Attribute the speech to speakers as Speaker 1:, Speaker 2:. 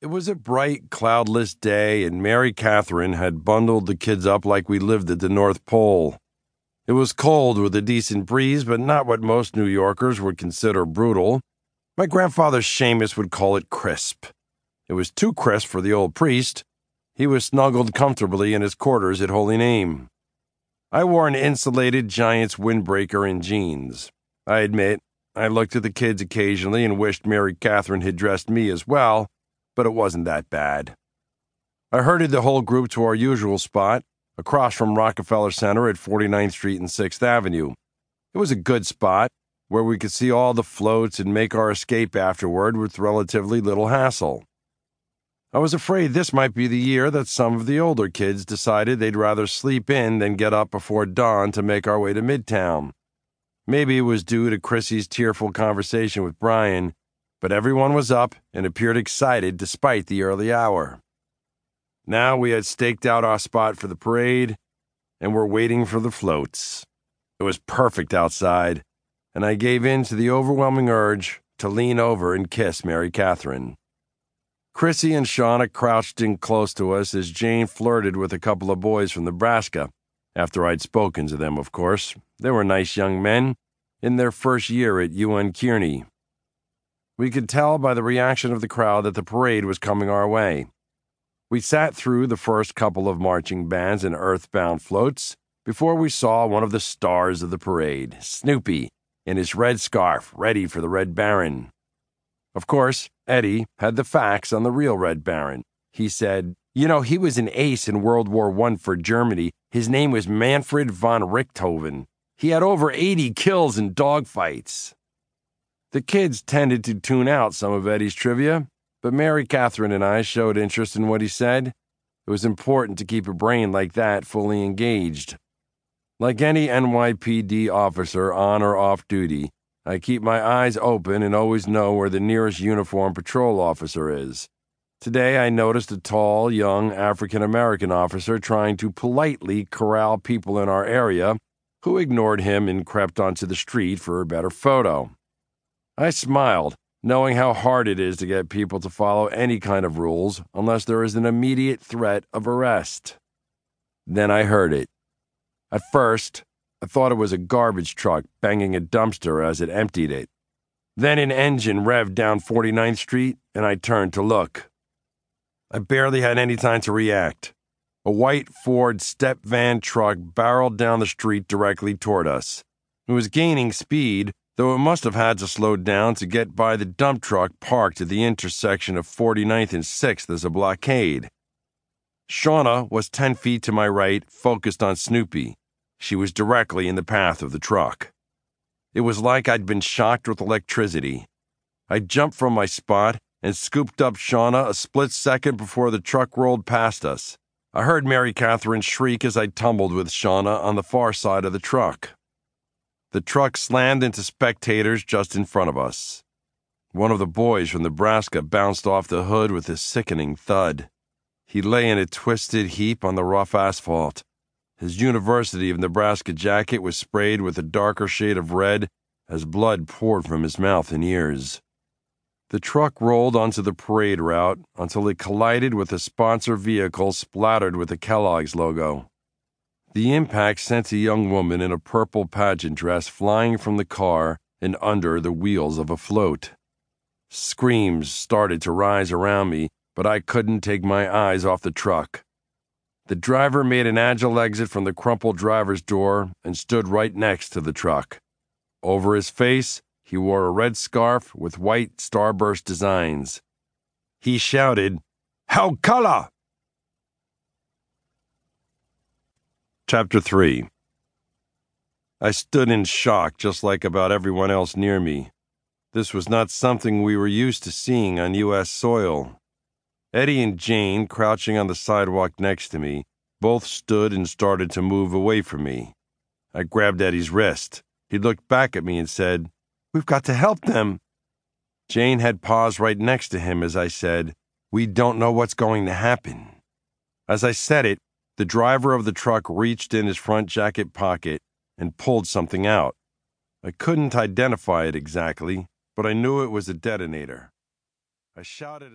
Speaker 1: It was a bright, cloudless day, and Mary Catherine had bundled the kids up like we lived at the North Pole. It was cold with a decent breeze, but not what most New Yorkers would consider brutal. My grandfather Seamus would call it crisp. It was too crisp for the old priest. He was snuggled comfortably in his quarters at Holy Name. I wore an insulated Giants windbreaker and jeans. I admit, I looked at the kids occasionally and wished Mary Catherine had dressed me as well but it wasn't that bad. I herded the whole group to our usual spot, across from Rockefeller Center at 49th Street and 6th Avenue. It was a good spot where we could see all the floats and make our escape afterward with relatively little hassle. I was afraid this might be the year that some of the older kids decided they'd rather sleep in than get up before dawn to make our way to Midtown. Maybe it was due to Chrissy's tearful conversation with Brian but everyone was up and appeared excited despite the early hour. Now we had staked out our spot for the parade and were waiting for the floats. It was perfect outside, and I gave in to the overwhelming urge to lean over and kiss Mary Catherine. Chrissy and Shauna crouched in close to us as Jane flirted with a couple of boys from Nebraska, after I'd spoken to them, of course. They were nice young men in their first year at UNK Kearney. We could tell by the reaction of the crowd that the parade was coming our way. We sat through the first couple of marching bands and earthbound floats before we saw one of the stars of the parade, Snoopy, in his red scarf, ready for the Red Baron. Of course, Eddie had the facts on the real Red Baron. He said, You know, he was an ace in World War I for Germany. His name was Manfred von Richthofen. He had over 80 kills in dogfights. The kids tended to tune out some of Eddie's trivia, but Mary Catherine and I showed interest in what he said. It was important to keep a brain like that fully engaged. Like any NYPD officer on or off duty, I keep my eyes open and always know where the nearest uniformed patrol officer is. Today I noticed a tall, young African American officer trying to politely corral people in our area who ignored him and crept onto the street for a better photo. I smiled, knowing how hard it is to get people to follow any kind of rules unless there is an immediate threat of arrest. Then I heard it. At first, I thought it was a garbage truck banging a dumpster as it emptied it. Then an engine revved down 49th Street, and I turned to look. I barely had any time to react. A white Ford step van truck barreled down the street directly toward us. It was gaining speed, though it must have had to slow down to get by the dump truck parked at the intersection of 49th and 6th as a blockade. Shauna was 10 feet to my right, focused on Snoopy. She was directly in the path of the truck. It was like I'd been shocked with electricity. I jumped from my spot and scooped up Shauna a split second before the truck rolled past us. I heard Mary Catherine shriek as I tumbled with Shauna on the far side of the truck. The truck slammed into spectators just in front of us. One of the boys from Nebraska bounced off the hood with a sickening thud. He lay in a twisted heap on the rough asphalt. His University of Nebraska jacket was sprayed with a darker shade of red as blood poured from his mouth and ears. The truck rolled onto the parade route until it collided with a sponsor vehicle splattered with the Kellogg's logo. The impact sent a young woman in a purple pageant dress flying from the car and under the wheels of a float. Screams started to rise around me, but I couldn't take my eyes off the truck. The driver made an agile exit from the crumpled driver's door and stood right next to the truck. Over his face, he wore a red scarf with white starburst designs. He shouted, How color! Chapter 3 I stood in shock, just like about everyone else near me. This was not something we were used to seeing on U.S. soil. Eddie and Jane, crouching on the sidewalk next to me, both stood and started to move away from me. I grabbed Eddie's wrist. He looked back at me and said, We've got to help them. Jane had paused right next to him as I said, We don't know what's going to happen. As I said it, the driver of the truck reached in his front jacket pocket and pulled something out. I couldn't identify it exactly, but I knew it was a detonator. I shouted